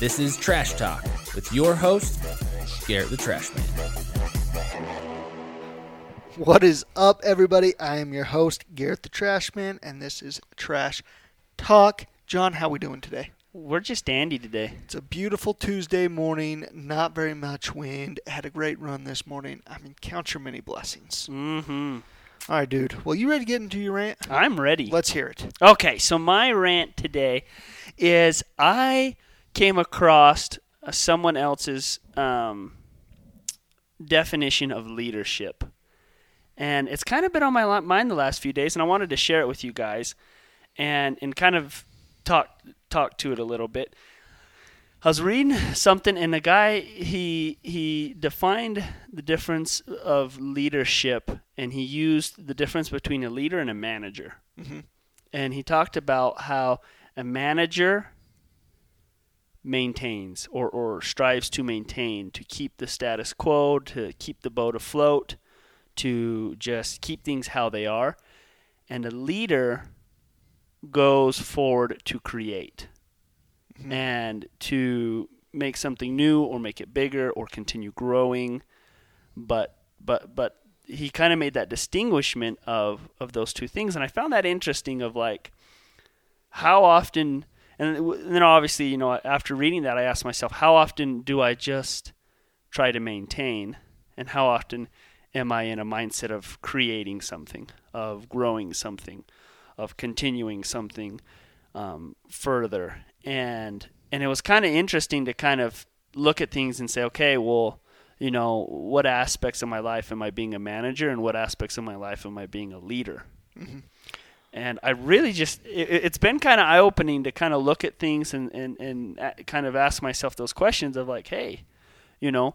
This is Trash Talk with your host, Garrett the Trash Man. What is up, everybody? I am your host, Garrett the Trash Man, and this is Trash Talk. John, how are we doing today? We're just dandy today. It's a beautiful Tuesday morning, not very much wind. Had a great run this morning. I mean, count your many blessings. Mm-hmm. All right, dude. Well, you ready to get into your rant? I'm ready. Let's hear it. Okay, so my rant today is I came across uh, someone else's um, definition of leadership. And it's kind of been on my mind the last few days, and I wanted to share it with you guys and, and kind of talk, talk to it a little bit. I was reading something, and the guy he he defined the difference of leadership, and he used the difference between a leader and a manager. Mhm. And he talked about how a manager maintains or, or strives to maintain to keep the status quo, to keep the boat afloat, to just keep things how they are, and a leader goes forward to create Mhm. and to make something new or make it bigger or continue growing. But but but he kind of made that distinguishment of of those two things. And i found that interesting of like how often and then obviously you know after reading that i asked myself how often do i just try to maintain? And how often am i in a mindset of creating something of growing something of continuing something um, further? And and it was kind of interesting to kind of look at things and say okay well you know what aspects of my life am i being a manager and what aspects of my life am i being a leader? Mhm. And i really just it, it's been kind of eye-opening to kind of look at things and and, and kind of ask myself those questions of like hey you know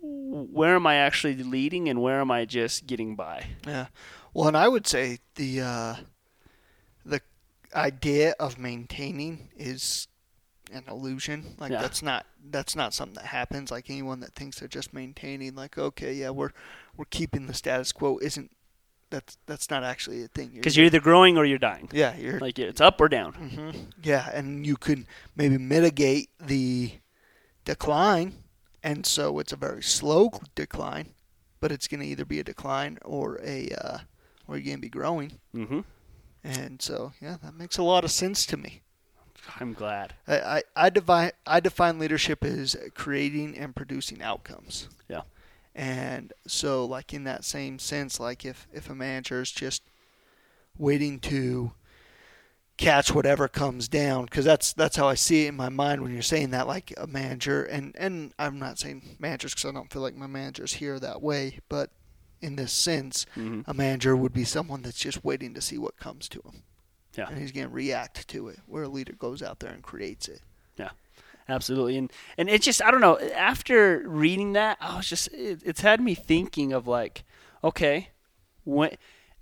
where am i actually leading and where am i just getting by Yeah. Well, and I would say the uh, the idea of maintaining is an illusion. Like Yeah. that's not that's not something that happens. Like anyone that thinks they're just maintaining, like okay, yeah, we're we're keeping the status quo, isn't that's that's not actually a thing. because you're either growing or you're dying yeah, you're like it's up or down hmm Yeah, and you could maybe mitigate the decline, and so it's a very slow decline, but it's going to either be a decline or a uh, or you're going to be growing, mm-hmm and so yeah, that makes a lot of sense to me. i'm glad I I, I define I define leadership as creating and producing outcomes. Yeah. And so, like in that same sense, like if if a manager is just waiting to catch whatever comes down, because that's that's how I see it in my mind when you're saying that, like a manager, and and I'm not saying managers because I don't feel like my managers here that way, but in this sense, mm-hmm. a manager would be someone that's just waiting to see what comes to him. Yeah. And he's going to react to it, where a leader goes out there and creates it. Absolutely and and it's just i don't know after reading that i was just it, it's had me thinking of like okay when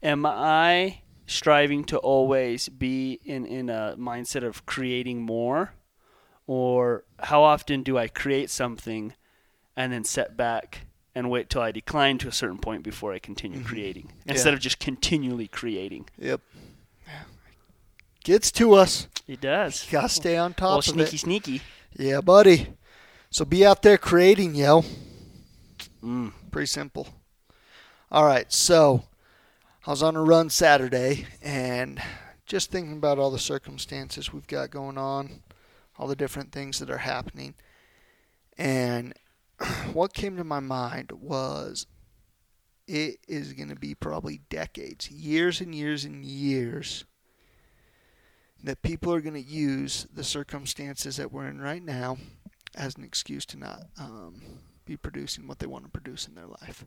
am i striving to always be in in a mindset of creating more or how often do i create something and then set back and wait till i decline to a certain point before i continue Mhm. creating Yeah. instead of just continually creating Yep. Gets to us. it does Got to stay on top of sneaky it. sneaky Yeah, buddy. So be out there creating, yo. mm. Pretty simple. All right, so I was on a run Saturday and just thinking about all the circumstances we've got going on, all the different things that are happening. And what came to my mind was it is going to be probably decades, years and years and years that people are going to use the circumstances that we're in right now as an excuse to not um, be producing what they want to produce in their life.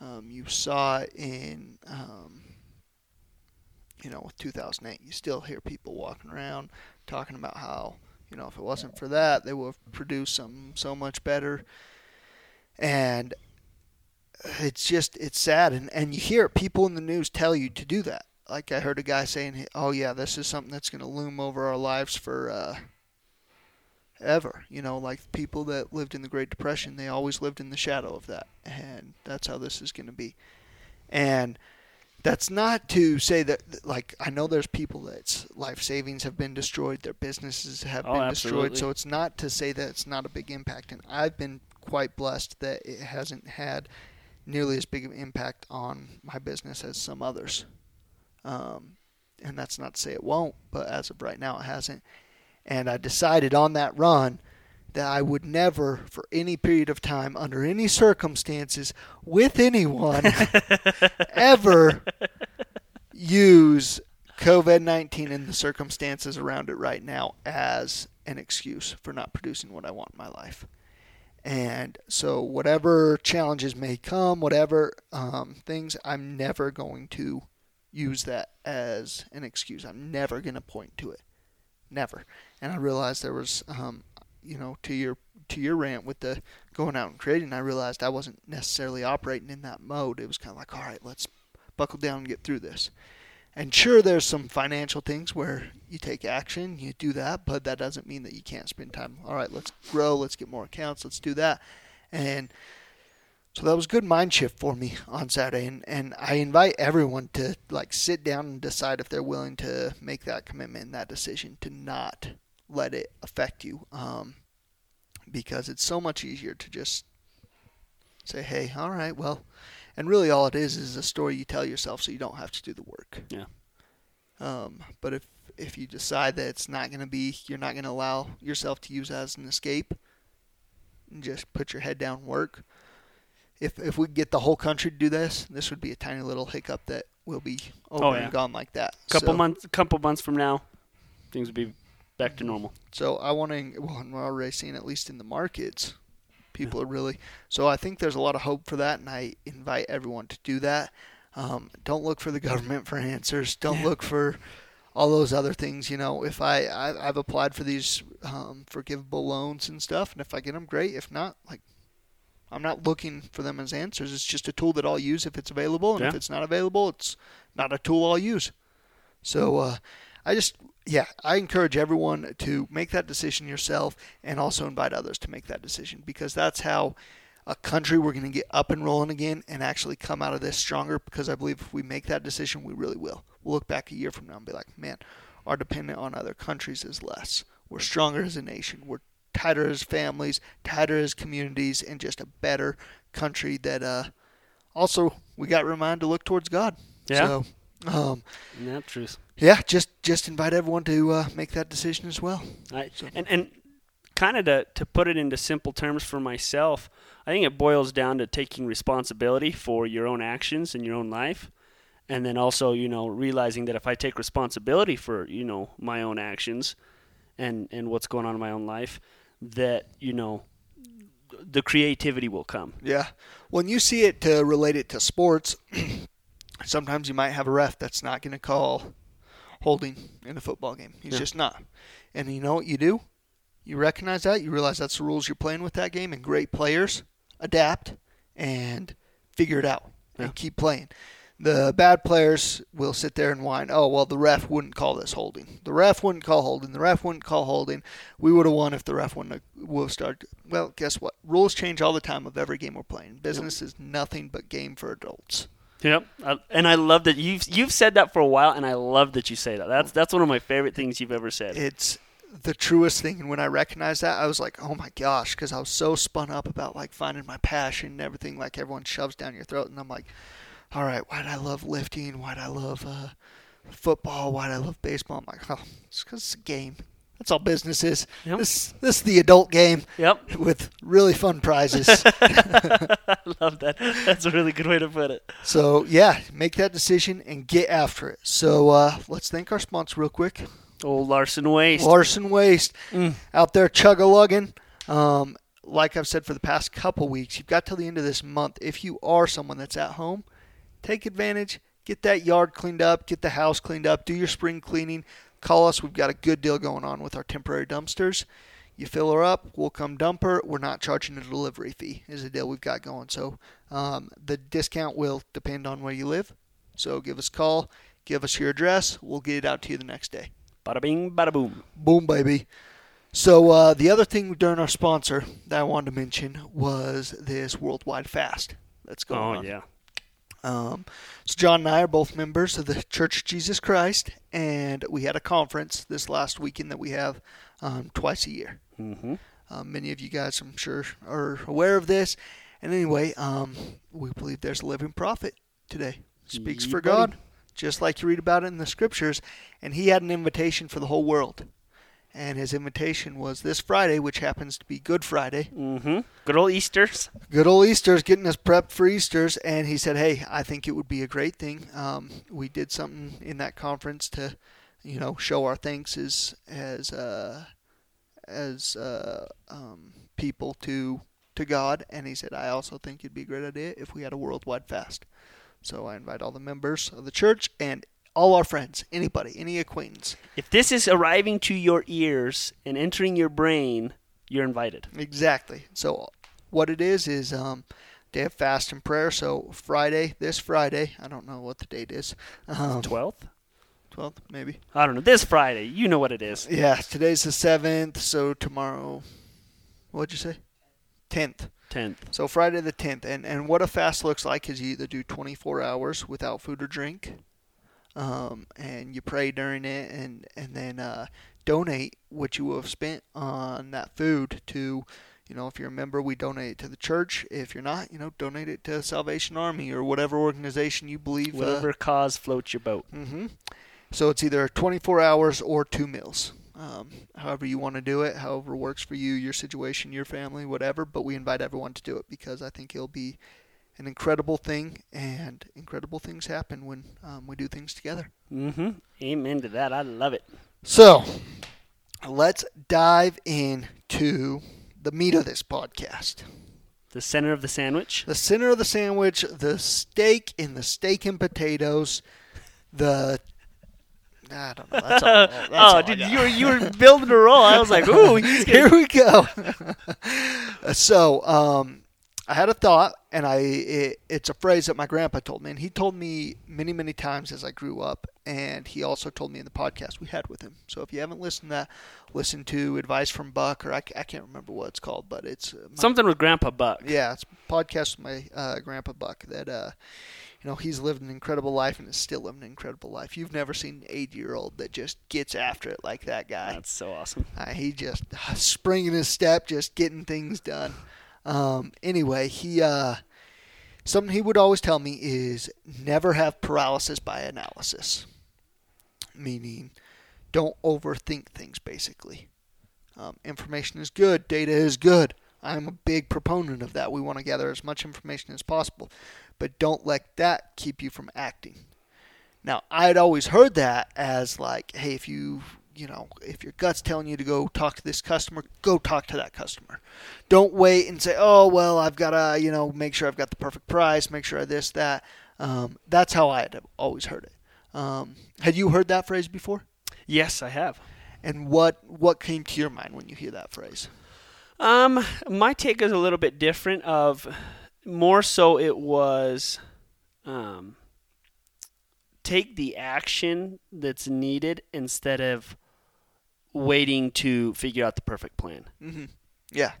Um, you saw it in, um, you know, with 2008. You still hear people walking around talking about how, you know, if it wasn't for that, they would have produced something so much better. And it's just, it's sad. And, and you hear people in the news tell you to do that. Like I heard a guy saying, "Oh yeah, this is something that's going to loom over our lives for uh, ever." You know, like people that lived in the Great Depression, they always lived in the shadow of that, and that's how this is going to be. And That's not to say that, like, I know there's people that's life savings have been destroyed, their businesses have Oh, been destroyed. So it's not to say that it's not a big impact. And I've been quite blessed that it hasn't had nearly as big of an impact on my business as some others. Um, and that's not to say it won't, but as of right now, it hasn't. And I decided on that run that I would never, for any period of time, under any circumstances, with anyone, ever use COVID 19 and the circumstances around it right now as an excuse for not producing what I want in my life. And so, whatever challenges may come, whatever um, things, I'm never going to use that as an excuse. I'm never going to point to it. Never. And I realized there was, um, you know, to your to your rant with the going out and creating, I realized I wasn't necessarily operating in that mode. It was kind of like, all right, let's buckle down and get through this. And sure, there's some financial things where you take action, you do that, but that doesn't mean that you can't spend time. All right, let's grow, let's get more accounts, let's do that. And so that was a good mind shift for me on Saturday. And, and I invite everyone to like sit down and decide if they're willing to make that commitment and that decision to not let it affect you. Um, because it's so much easier to just say, hey, all right, well, and really all it is is a story you tell yourself so you don't have to do the work. Yeah. Um, but if if you decide that it's not going to be, you're not going to allow yourself to use that as an escape, and just put your head down, work. If if we get the whole country to do this, this would be a tiny little hiccup that will be over Oh, yeah. and gone like that. couple So- months, couple months from now, things would be back to normal. So I want to, well, and we're already seeing, at least in the markets, people are really, so I think there's a lot of hope for that, and I invite everyone to do that. Um, don't look for the government for answers. Don't look for all those other things. You know, if I, I I've applied for these um, forgivable loans and stuff, and if I get them, great. If not, like, I'm not looking for them as answers. It's just a tool that I'll use if it's available, and if it's not available, it's not a tool I'll use. So uh, I just, yeah, I encourage everyone to make that decision yourself and also invite others to make that decision because that's how a country we're going to get up and rolling again and actually come out of this stronger because I believe if we make that decision, we really will. We'll look back a year from now and be like, man, our dependence on other countries is less. We're stronger as a nation. We're tighter as families, tighter as communities, and just a better country that uh, also we got reminded to look towards God. Yeah. So, um, Isn't truth? yeah, just just invite everyone to uh, make that decision as well. I, So- and and kind of to to put it into simple terms for myself, I think it boils down to taking responsibility for your own actions in your own life, and then also you know realizing that if I take responsibility for you know my own actions, and and what's going on in my own life, that you know the creativity will come. Yeah. When you see it to relate it to sports, sometimes you might have a ref that's not going to call holding in a football game. He's Yeah. just not. And you know what you do? You recognize that. You realize that's the rules you're playing with that game, and great players adapt and figure it out and keep playing. The bad players will sit there and whine, oh, well, the ref wouldn't call this holding. The ref wouldn't call holding. The ref wouldn't call holding. We would have won if the ref wouldn't have will start. Well, guess what? Rules change all the time of every game we're playing. Business is nothing but game for adults. Yep, I, and I love that you've you've said that for a while, and I love that you say that. That's that's one of my favorite things you've ever said. It's the truest thing. And when I recognized that, I was like, oh my gosh, because I was so spun up about like finding my passion and everything like everyone shoves down your throat. And I'm like, all right, why'd I love lifting? Why'd I love uh, football? Why'd I love baseball? I'm like, oh, it's because it's a game. That's all business is. Yep. This this is the adult game Yep, with really fun prizes. I love that. That's a really good way to put it. so yeah, make that decision and get after it. So uh, let's thank our sponsor real quick. Old Larson Waste. Larson Waste Mm. out there chug a lugging. Um, like I've said for the past couple weeks, you've got till the end of this month. If you are someone that's at home, take advantage. Get that yard cleaned up. Get the house cleaned up. Do your spring cleaning. Call us. We've got a good deal going on with our temporary dumpsters. You fill her up, we'll come dump her. We're not charging a delivery fee. Is the deal we've got going. So um, the discount will depend on where you live. So give us a call. Give us your address. We'll get it out to you the next day. Bada bing, bada boom. Boom, baby. So uh, the other thing during our sponsor that I wanted to mention was this worldwide fast that's going Oh on. Oh yeah. Um, so John and I are both members of the Church of Jesus Christ, and we had a conference this last weekend that we have um, twice a year. Mm-hmm. Um, many of you guys, I'm sure, are aware of this. And anyway, um, we believe there's a living prophet today. Speaks Yeah, for buddy. God, just like you read about it in the scriptures. And he had an invitation for the whole world. And his invitation was this Friday, which happens to be Good Friday. Mm-hmm. Good old Easter's. Good old Easter's getting us prepped for Easter's. And he said, hey, I think it would be a great thing. Um, we did something in that conference to, you know, show our thanks as, as, uh, as uh, um, people to to God, and he said, "I also think it'd be a great idea if we had a worldwide fast." So I invite all the members of the church and all our friends, anybody, any acquaintance. If this is arriving to your ears and entering your brain, you're invited. Exactly. So what it is is um, day of fast and prayer. So Friday, this Friday, I don't know what the date is. Um, 12th? 12th, maybe. I don't know. This Friday. You know what it is. Yeah, today's the seventh. So tomorrow, what'd you say? Tenth. 10th. So Friday the 10th, and and what a fast looks like is you either do 24 hours without food or drink, um, and you pray during it, and and then uh, donate what you will have spent on that food to, you know, if you're a member, we donate it to the church. If you're not, you know, donate it to Salvation Army or whatever organization you believe. uh, Whatever cause floats your boat. hmm So it's either 24 hours or two meals. Um, however you want to do it, however works for you, your situation, your family, whatever. But we invite everyone to do it because I think it'll be an incredible thing, and incredible things happen when um, we do things together. Mm-hmm. Amen to that. I love it. So let's dive into the meat of this podcast. The center of the sandwich. The center of the sandwich, the steak in the steak and potatoes, the I don't know. That's all, that's oh, dude, you were you were building a roll. I was like, ooh, Here we go. so, um, I had a thought, and I it, it's a phrase that my grandpa told me, and he told me many, many times as I grew up, and he also told me in the podcast we had with him. So, if you haven't listened to that, listen to Advice from Buck, or I, I can't remember what it's called, but it's uh, my- something with Grandpa Buck. yeah, it's a podcast with my uh, grandpa Buck that uh, you know he's lived an incredible life and is still living an incredible life. You've never seen an eight-year-old that just gets after it like that guy. That's so awesome. Uh, he just springing his step, just getting things done. Um, anyway, he uh, something he would always tell me is never have paralysis by analysis, meaning don't overthink things. Basically, um, information is good, data is good. I'm a big proponent of that. We want to gather as much information as possible, but don't let that keep you from acting. Now, I'd always heard that as like, hey, if you, you know, if your gut's telling you to go talk to this customer, go talk to that customer. Don't wait and say, oh, well, I've got to, you know, make sure I've got the perfect price, make sure I this, that. Um, that's how I had always heard it. Um, had you heard that phrase before? Yes, I have. And what what came to your mind when you hear that phrase? Um, my take is a little bit different. Of more so, it was, um, take the action that's needed instead of waiting to figure out the perfect plan. hmm Yeah,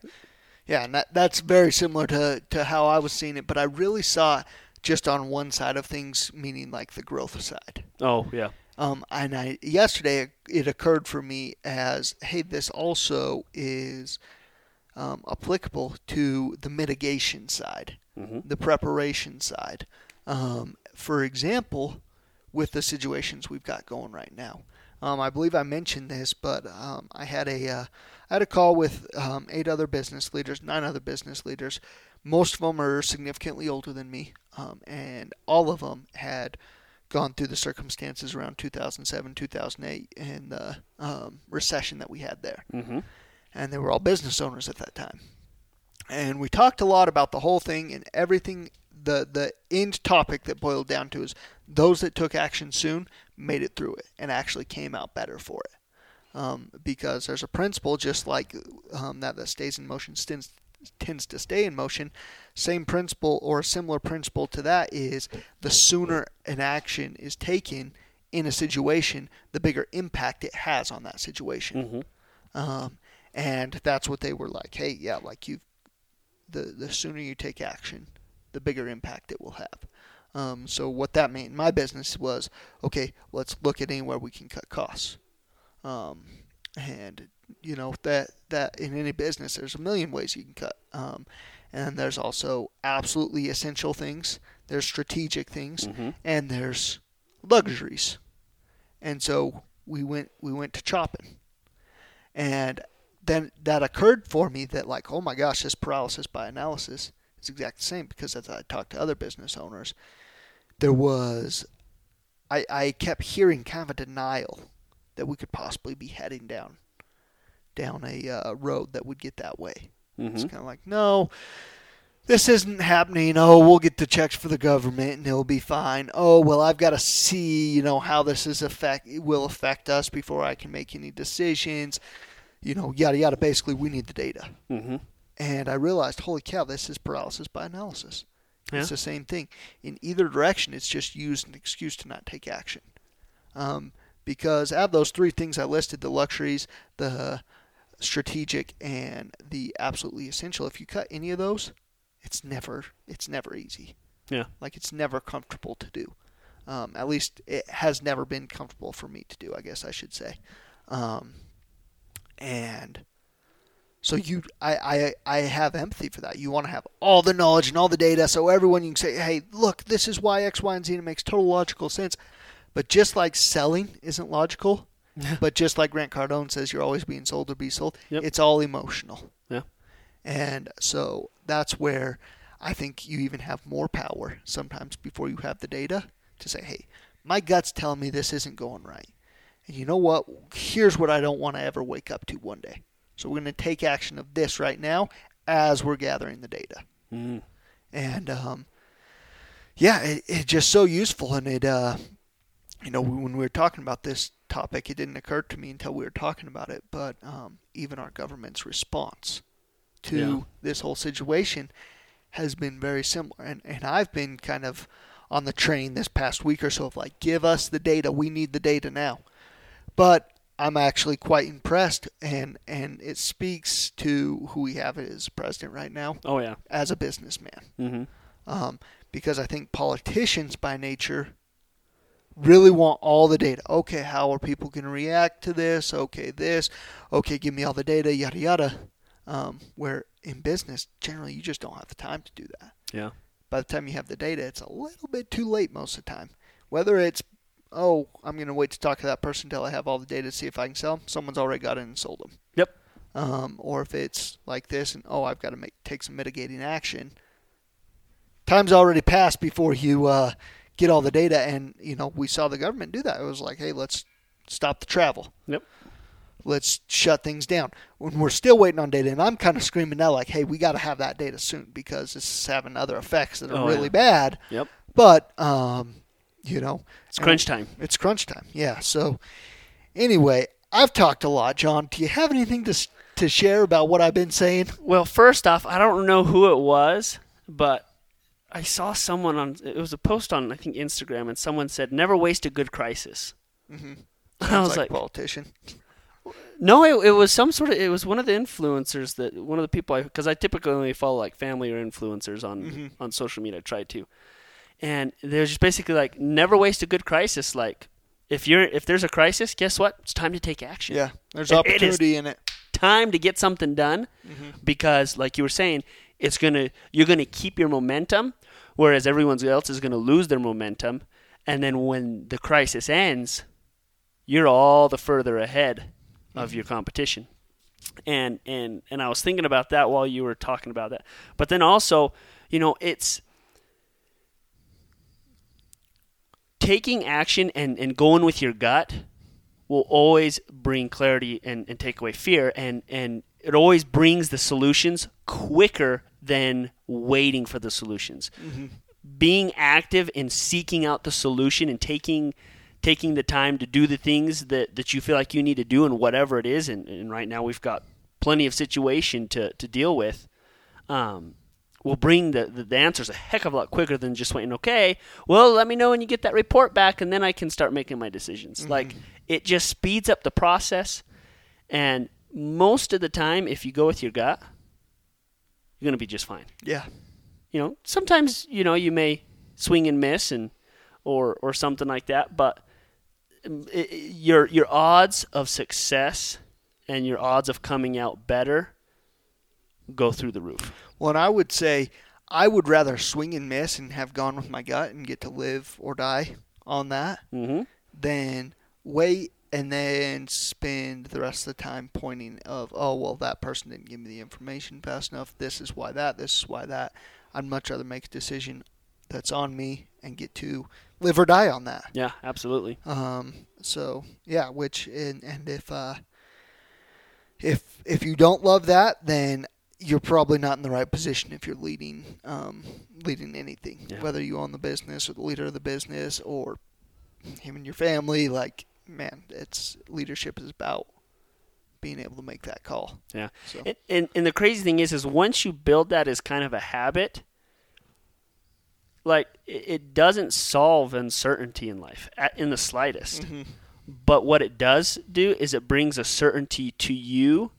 yeah, and that that's very similar to to how I was seeing it, but I really saw it just on one side of things, meaning like the growth side. Oh yeah. Um, and I yesterday it, it occurred for me as, hey, this also is um, applicable to the mitigation side, Mm-hmm. the preparation side. Um, for example, with the situations we've got going right now. Um, I believe I mentioned this, but um, I had a uh, I had a call with um, eight other business leaders, nine other business leaders. Most of them are significantly older than me, um, and all of them had gone through the circumstances around 2007, 2008, and the um, recession that we had there. Mm-hmm. And they were all business owners at that time. And we talked a lot about the whole thing and everything. The the end topic that boiled down to is those that took action soon made it through it and actually came out better for it. Um, because there's a principle just like um, that that stays in motion tends, tends to stay in motion. Same principle or a similar principle to that is the sooner an action is taken in a situation, the bigger impact it has on that situation. Mm-hmm. Um, and that's what they were like. Hey, yeah, like you, the the sooner you take action, the bigger impact it will have. Um, so what that meant in my business was, okay, let's look at anywhere we can cut costs. Um, and you know that that in any business, there's a million ways you can cut. Um, and there's also absolutely essential things. There's strategic things, Mm-hmm. and there's luxuries. And so we went we went to chopping, and then that occurred for me that like, oh my gosh, this paralysis by analysis is exact the same because as I talked to other business owners, there was I I kept hearing kind of a denial that we could possibly be heading down down a uh, road that would get that way. It's Mm-hmm. kind of like, no, this isn't happening. Oh, we'll get the checks for the government and it'll be fine. Oh, well, I've got to see, you know, how this is affect will affect us before I can make any decisions. You know, yada yada. Basically, we need the data. Mm-hmm. And I realized, holy cow, this is paralysis by analysis. Yeah. It's the same thing. In either direction, it's just used an excuse to not take action. Um, because out of those three things I listed, the luxuries, the strategic, and the absolutely essential, if you cut any of those, it's never it's never easy. Yeah. Like it's never comfortable to do. Um, at least it has never been comfortable for me to do. I guess I should say. Um, and so you, I, I, I have empathy for that. You want to have all the knowledge and all the data, so everyone you can say, "Hey, look, this is why X, Y, and Z." And it makes total logical sense. But just like selling isn't logical, but just like Grant Cardone says, you're always being sold or be sold. Yep. It's all emotional. Yeah. And so that's where I think you even have more power sometimes before you have the data to say, hey, my gut's telling me this isn't going right. And you know what? Here's what I don't want to ever wake up to one day. So we're going to take action of this right now as we're gathering the data. Mm-hmm. And um, yeah, it, it's just so useful. And it, uh, you know, when we were talking about this topic, it didn't occur to me until we were talking about it. But um, even our government's response to Yeah. this whole situation has been very similar. And, and I've been kind of on the train this past week or so of like, give us the data. We need the data now. But I'm actually quite impressed, and, and it speaks to who we have as president right now Oh yeah. as a businessman Mm-hmm. um, because I think politicians by nature really want all the data. Okay, how are people going to react to this? Okay, this. Okay, give me all the data, yada yada. Um, where in business, generally, you just don't have the time to do that. Yeah. By the time you have the data, it's a little bit too late most of the time. Whether it's oh, I'm going to wait to talk to that person until I have all the data to see if I can sell them. Someone's already got it and sold them. Yep. Um, or if it's like this and oh, I've got to make take some mitigating action. Time's already passed before you uh, get all the data, and you know we saw the government do that. It was like, hey, let's stop the travel. Yep. Let's shut things down. When we're still waiting on data, and I'm kind of screaming now, like, hey, we got to have that data soon because this is having other effects that are Oh, really yeah. bad. Yep. But um, you know, It's crunch time. it's crunch time. Yeah. So anyway, I've talked a lot, John. Do you have anything to to share about what I've been saying? Well, first off, I don't know who it was, but I saw someone on. It was a post on I think Instagram, and someone said, "Never waste a good crisis." Mm-hmm. I was like, politician. No, it, it was some sort of. It was one of the influencers that one of the people I because I typically only follow like family or influencers on Mhm. on social media. I try to, and they're just basically like, never waste a good crisis. Like, if you're if there's a crisis, guess what? It's time to take action. Yeah, there's It- it opportunity in it. Time to get something done Mhm. because, like you were saying, it's gonna you're gonna keep your momentum, whereas everyone else is gonna lose their momentum, and then when the crisis ends, you're all the further ahead of your competition. And and and I was thinking about that while you were talking about that. But then also, you know, it's taking action and, and going with your gut will always bring clarity and, and take away fear and, and it always brings the solutions quicker than waiting for the solutions. Being active in seeking out the solution and taking taking the time to do the things that, that you feel like you need to do and whatever it is and, and right now we've got plenty of situation to, to deal with um, will bring the, the, the answers a heck of a lot quicker than just waiting okay well let me know when you get that report back and then i can start making my decisions like it just speeds up the process and most of the time if you go with your gut you're going to be just fine Yeah. you know sometimes you know you may swing and miss and or or something like that. But um, it- your your odds of success and your odds of coming out better go through the roof. Well, and I would say I would rather swing and miss and have gone with my gut and get to live or die on that Mm-hmm. than wait and then spend the rest of the time pointing of oh well that person didn't give me the information fast enough. This is why that. This is why that. I'd much rather make a decision that's on me and get to live or die on that. Yeah, absolutely. Um, so yeah, which and and if uh, if if you don't love that, then you're probably not in the right position if you're leading um, leading anything, Yeah. whether you own the business or the leader of the business or even your family. Like man, it's leadership is about being able to make that call. Yeah. So And, and and the crazy thing is, is once you build that as kind of a habit, like it, it doesn't solve uncertainty in life at, in the slightest. Mhm. But what it does do is it brings a certainty to you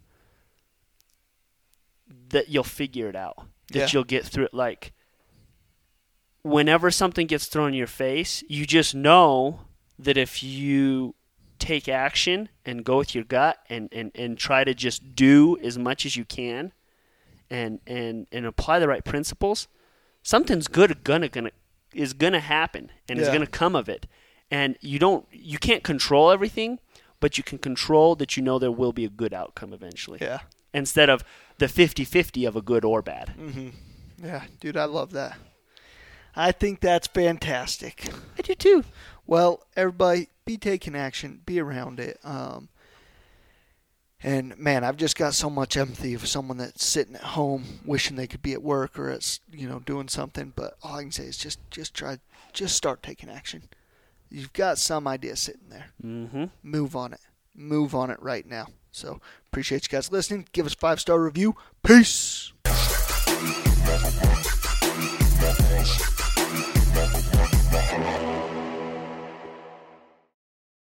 that you'll figure it out, that Yeah. you'll get through it. Like whenever something gets thrown in your face, you just know that if you take action and go with your gut and, and, and try to just do as much as you can and, and, and apply the right principles, something's good gonna gonna is gonna happen and is gonna come of it. And you don't you can't control everything, but you can control that you know there will be a good outcome eventually. yeah, Instead of the 50-50 of a good or bad. hmm yeah, dude, I love that. I think that's fantastic. I do too. Well, everybody, be taking action, be around it. Um, and man, I've just got so much empathy for someone that's sitting at home wishing they could be at work or at you know doing something. But all I can say is just just try, just start taking action. You've got some idea sitting there. Mm-hmm. Move on it. Move on it right now. So appreciate you guys listening. Give us five star review. Peace.